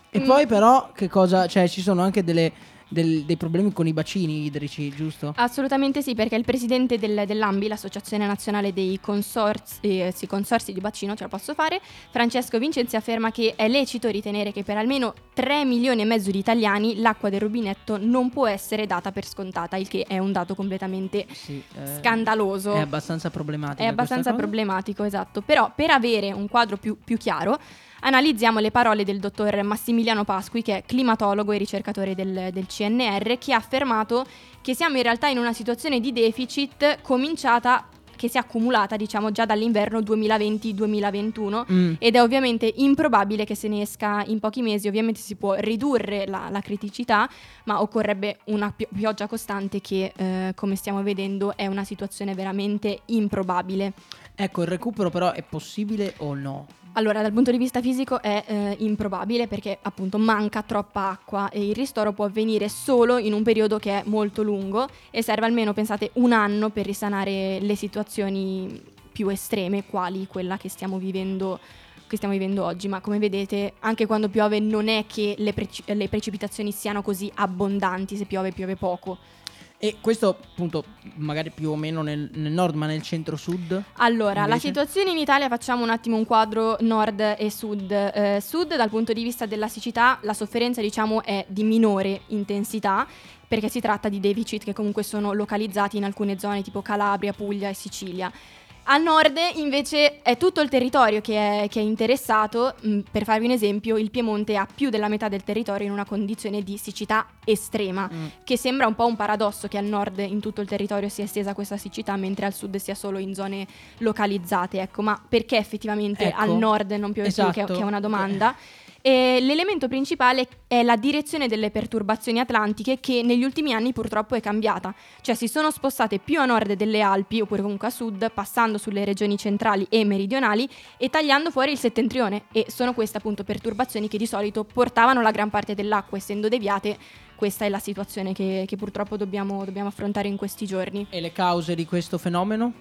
Speaker 2: E
Speaker 1: Mm.
Speaker 2: poi però che cosa, cioè ci sono anche delle, del- dei problemi con i bacini idrici, giusto?
Speaker 1: Assolutamente sì, perché il presidente del- dell'AMBI, l'Associazione Nazionale dei Consorzi, eh, sì, Consorzi di Bacino, ce la posso fare, Francesco Vincenzi afferma che è lecito ritenere che per almeno 3 milioni e mezzo di italiani l'acqua del rubinetto non può essere data per scontata, il che è un dato completamente
Speaker 2: Sì, eh,
Speaker 1: scandaloso.
Speaker 2: È abbastanza problematico.
Speaker 1: È abbastanza problematico, esatto. Però per avere un quadro più, più chiaro, analizziamo le parole del dottor Massimiliano Pasqui, che è climatologo e ricercatore del, del CNR, che ha affermato che siamo in realtà in una situazione di deficit cominciata che si è accumulata, diciamo, già dall'inverno 2020-2021
Speaker 2: Mm.
Speaker 1: ed è ovviamente improbabile che se ne esca in pochi mesi. Ovviamente si può ridurre la, la criticità, ma occorrerebbe una pi- pioggia costante che, eh, come stiamo vedendo, è una situazione veramente improbabile.
Speaker 2: Ecco, il recupero però è possibile o no?
Speaker 1: Allora, dal punto di vista fisico è eh, improbabile perché appunto manca troppa acqua e il ristoro può avvenire solo in un periodo che è molto lungo e serve almeno, pensate, un anno per risanare le situazioni più estreme, quali quella che stiamo vivendo che stiamo vivendo oggi, ma come vedete anche quando piove non è che le, preci- le precipitazioni siano così abbondanti, se piove piove poco.
Speaker 2: E questo appunto magari più o meno nel, nel nord, ma nel centro-sud?
Speaker 1: Allora, la
Speaker 2: Invece?
Speaker 1: situazione in Italia, facciamo un attimo un quadro nord e sud. Eh, sud, dal punto di vista della siccità, la sofferenza diciamo è di minore intensità perché si tratta di deficit che comunque sono localizzati in alcune zone tipo Calabria, Puglia e Sicilia. Al nord invece è tutto il territorio che è, che è interessato, Mm, per farvi un esempio il Piemonte ha più della metà del territorio in una condizione di siccità estrema,
Speaker 2: Mm.
Speaker 1: che sembra un po' un paradosso che al nord in tutto il territorio sia estesa questa siccità mentre al sud sia solo in zone localizzate, ecco, ma perché effettivamente
Speaker 2: Ecco.
Speaker 1: al nord non piove più, che,
Speaker 2: Esatto.
Speaker 1: che è una domanda. E l'elemento principale è la direzione delle perturbazioni atlantiche che negli ultimi anni purtroppo è cambiata, cioè si sono spostate più a nord delle Alpi oppure comunque a sud, passando sulle regioni centrali e meridionali e tagliando fuori il settentrione e sono queste appunto perturbazioni che di solito portavano la gran parte dell'acqua, essendo deviate questa è la situazione che, che purtroppo dobbiamo, dobbiamo affrontare in questi giorni.
Speaker 2: E le cause di questo fenomeno?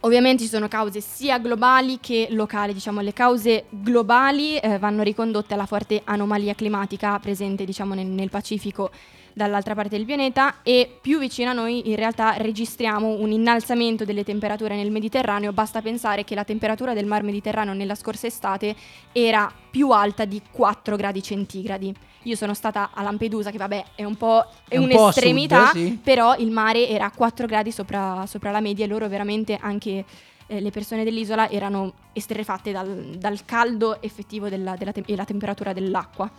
Speaker 1: Ovviamente ci sono cause sia globali che locali, diciamo le cause globali eh, vanno ricondotte alla forte anomalia climatica presente diciamo nel, nel Pacifico dall'altra parte del pianeta e più vicino a noi in realtà registriamo un innalzamento delle temperature nel Mediterraneo, basta pensare che la temperatura del mar Mediterraneo nella scorsa estate era più alta di 4 gradi centigradi. Io sono stata a Lampedusa che vabbè è un po' è
Speaker 2: È un a sud,
Speaker 1: un'estremità,
Speaker 2: sì.
Speaker 1: però il mare era a 4 gradi sopra, sopra la media e loro veramente anche eh, le persone dell'isola erano estrefatte dal, dal caldo effettivo della, della tem- e la temperatura dell'acqua.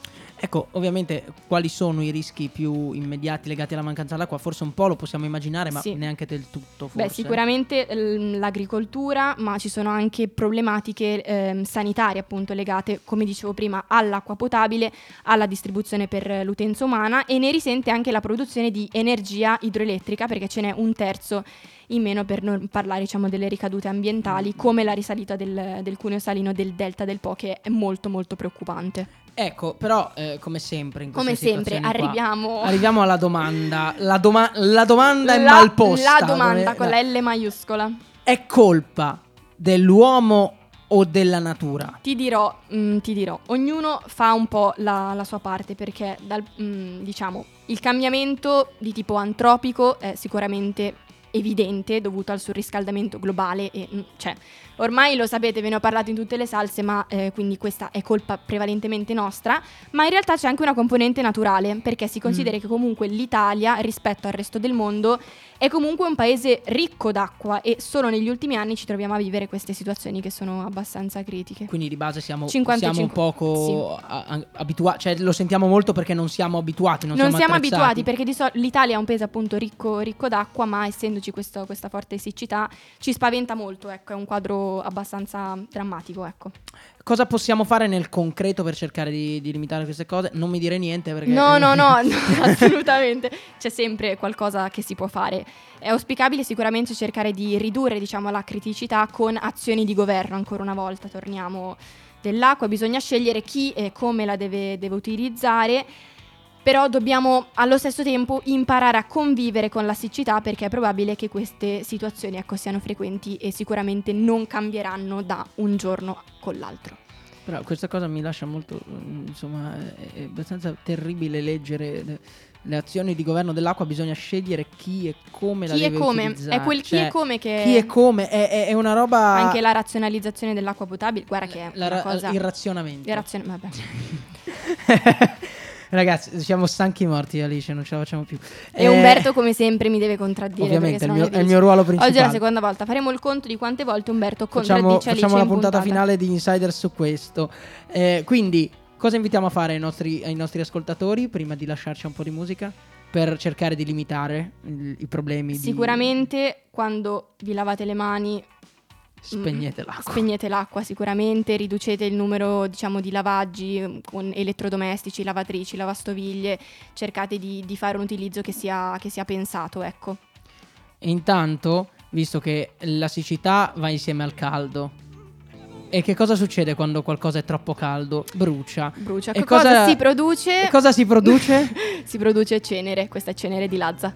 Speaker 2: Ecco, ovviamente quali sono i rischi più immediati legati alla mancanza d'acqua? Forse un po' lo possiamo immaginare, ma
Speaker 1: Sì.
Speaker 2: neanche del tutto. Forse.
Speaker 1: Beh, sicuramente l- l'agricoltura, ma ci sono anche problematiche ehm, sanitarie appunto legate, come dicevo prima, all'acqua potabile, alla distribuzione per eh, l'utenza umana e ne risente anche la produzione di energia idroelettrica perché ce n'è un terzo in meno per non parlare diciamo delle ricadute ambientali come la risalita del, del cuneo salino del delta del Po che è molto molto preoccupante.
Speaker 2: Ecco, però, eh, come sempre in
Speaker 1: Come sempre
Speaker 2: situazioni qua,
Speaker 1: arriviamo
Speaker 2: arriviamo alla domanda. La, doma- la domanda è
Speaker 1: la,
Speaker 2: mal posta.
Speaker 1: la domanda
Speaker 2: come-
Speaker 1: con la L maiuscola.
Speaker 2: È colpa dell'uomo o della natura?
Speaker 1: Ti dirò, mm, ti dirò, ognuno fa un po' la, la sua parte perché dal, mm, diciamo, il cambiamento di tipo antropico è sicuramente evidente dovuto al surriscaldamento globale e mm, cioè ormai lo sapete ve ne ho parlato in tutte le salse ma eh, quindi questa è colpa prevalentemente nostra. Ma in realtà c'è anche una componente naturale perché si considera che comunque l'Italia rispetto al resto del mondo è comunque un paese ricco d'acqua e solo negli ultimi anni ci troviamo a vivere queste situazioni che sono abbastanza critiche.
Speaker 2: Quindi di base siamo,
Speaker 1: 55,
Speaker 2: siamo un poco abituati, cioè lo sentiamo molto perché non siamo abituati, non,
Speaker 1: Non, siamo
Speaker 2: attrezzati.
Speaker 1: abituati perché di solito l'Italia è un paese appunto ricco, ricco d'acqua, ma essendoci questo- questa forte siccità ci spaventa molto, ecco, è un quadro abbastanza drammatico, ecco.
Speaker 2: Cosa possiamo fare nel concreto per cercare di, di limitare queste cose? Non mi dire niente perché...
Speaker 1: No, no, no, no, assolutamente. C'è sempre qualcosa che si può fare. È auspicabile sicuramente cercare di ridurre, diciamo, la criticità con azioni di governo, ancora una volta, torniamo dell'acqua, bisogna scegliere chi e come la deve, deve utilizzare. Però dobbiamo allo stesso tempo imparare a convivere con la siccità perché è probabile che queste situazioni ecco, siano frequenti e sicuramente non cambieranno da un giorno con l'altro.
Speaker 2: Però questa cosa mi lascia molto, mm, insomma, è abbastanza terribile leggere le, azioni di governo dell'acqua, bisogna scegliere chi e come la
Speaker 1: Chi e
Speaker 2: deve
Speaker 1: come?
Speaker 2: utilizzare.
Speaker 1: È quel chi
Speaker 2: Cioè,
Speaker 1: e come che...
Speaker 2: Chi e come, è, è- è una roba...
Speaker 1: Anche la razionalizzazione dell'acqua potabile, guarda che è
Speaker 2: la
Speaker 1: una
Speaker 2: ra-
Speaker 1: cosa...
Speaker 2: il razionamento.
Speaker 1: il razion- vabbè.
Speaker 2: Ragazzi, siamo stanchi morti Alice, non ce la facciamo più.
Speaker 1: E
Speaker 2: Eh,
Speaker 1: Umberto come sempre mi deve contraddire.
Speaker 2: Ovviamente, è il mio, è il mio ruolo principale.
Speaker 1: Oggi è la seconda volta, faremo il conto di quante volte Umberto contraddice
Speaker 2: Facciamo,
Speaker 1: Alice
Speaker 2: facciamo la puntata
Speaker 1: puntata.
Speaker 2: finale di Insider su questo. Eh, quindi, cosa invitiamo a fare ai nostri, ai nostri ascoltatori prima di lasciarci un po' di musica? Per cercare di limitare i problemi. di-
Speaker 1: Sicuramente quando vi lavate le mani
Speaker 2: Spegnete l'acqua.
Speaker 1: Spegnete l'acqua sicuramente, riducete il numero diciamo di lavaggi mm, con elettrodomestici, lavatrici, lavastoviglie, cercate di, di fare un utilizzo che sia, che sia pensato, ecco.
Speaker 2: E intanto, visto che la siccità va insieme al caldo. E che cosa succede quando qualcosa è troppo caldo? Brucia.
Speaker 1: Brucia.
Speaker 2: E
Speaker 1: cosa,
Speaker 2: cosa-
Speaker 1: si produce?
Speaker 2: E cosa si produce?
Speaker 1: si produce cenere, questa è cenere di Lazza.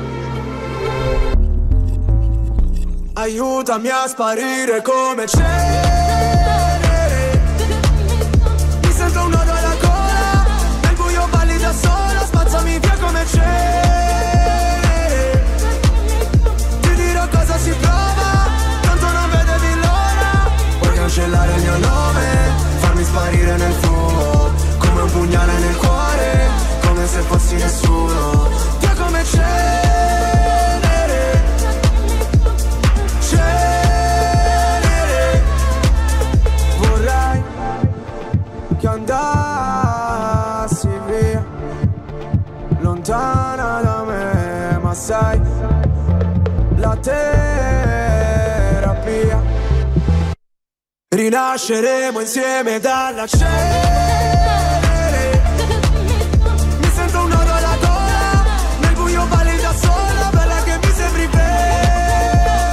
Speaker 6: Aiutami a sparire come cenere. Terapia. Rinasceremo insieme dalla cenere Mi sento un nodo alla gola Nel buio balli da sola Bella che mi sembri venere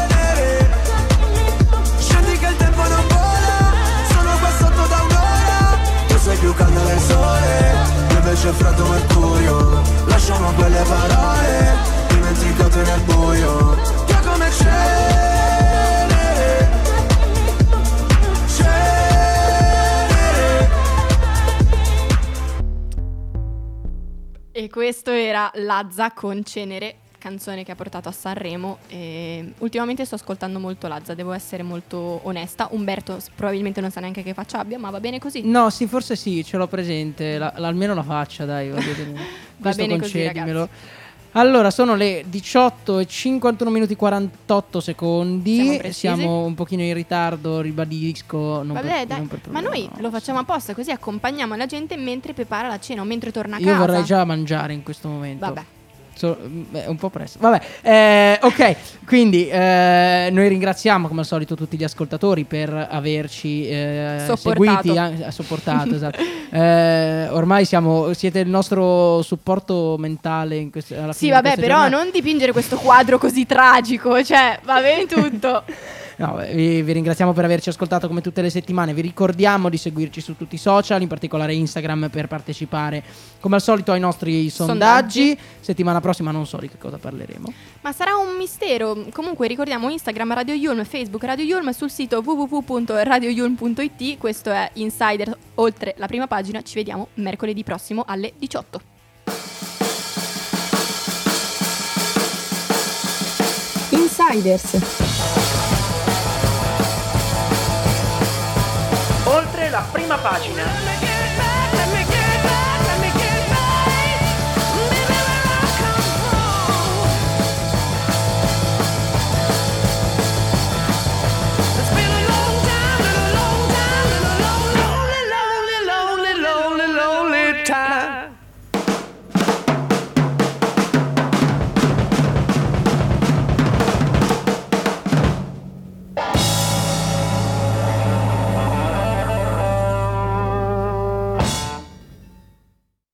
Speaker 6: Scendi che il tempo non vola Sono qua sotto da un'ora. Tu sei più calda del sole Io invece freddo mercurio. Lasciamo quelle parole Dimenticate nel buio
Speaker 1: E questo era Lazza con Cenere, canzone che ha portato a Sanremo. E ultimamente sto ascoltando molto Lazza, devo essere molto onesta. Umberto probabilmente non sa neanche che faccia abbia, ma va bene così.
Speaker 2: No, sì, forse sì, ce l'ho presente. la- la- almeno la faccia, dai. voglio dire. Questo
Speaker 1: bene così,
Speaker 2: concedimelo. Allora, sono le 18 e 51 minuti 48 secondi.
Speaker 1: Siamo.
Speaker 2: Siamo un pochino in ritardo, ribadisco. Non
Speaker 1: Vabbè,
Speaker 2: per-
Speaker 1: dai, ma noi
Speaker 2: nostro.
Speaker 1: lo facciamo apposta, così accompagniamo la gente mentre prepara la cena o mentre torna a
Speaker 2: Io
Speaker 1: casa.
Speaker 2: vorrei già mangiare in questo momento.
Speaker 1: Vabbè.
Speaker 2: So- beh, è un po' presto. Vabbè, eh, ok. Quindi eh, noi ringraziamo come al solito tutti gli ascoltatori per averci eh,
Speaker 1: Sopportato.
Speaker 2: seguiti, eh, sopportato. esatto. Eh, ormai siamo, siete il nostro supporto mentale in queste, alla
Speaker 1: Sì, vabbè, però
Speaker 2: giornate.
Speaker 1: non dipingere questo quadro così tragico, cioè, va bene tutto.
Speaker 2: No, vi, vi ringraziamo per averci ascoltato come tutte le settimane. Vi ricordiamo di seguirci su tutti i social, in particolare Instagram, per partecipare come al solito ai nostri sondaggi.
Speaker 1: Sondaggi.
Speaker 2: Settimana prossima non so di che cosa parleremo.
Speaker 1: Ma sarà un mistero. Comunque ricordiamo Instagram Radio Yulm, Facebook Radio Yulm, sul sito www.radioyulm.it. Questo è Insider oltre la prima pagina. Ci vediamo mercoledì prossimo alle 18.
Speaker 7: Insiders.
Speaker 8: La prima pagina.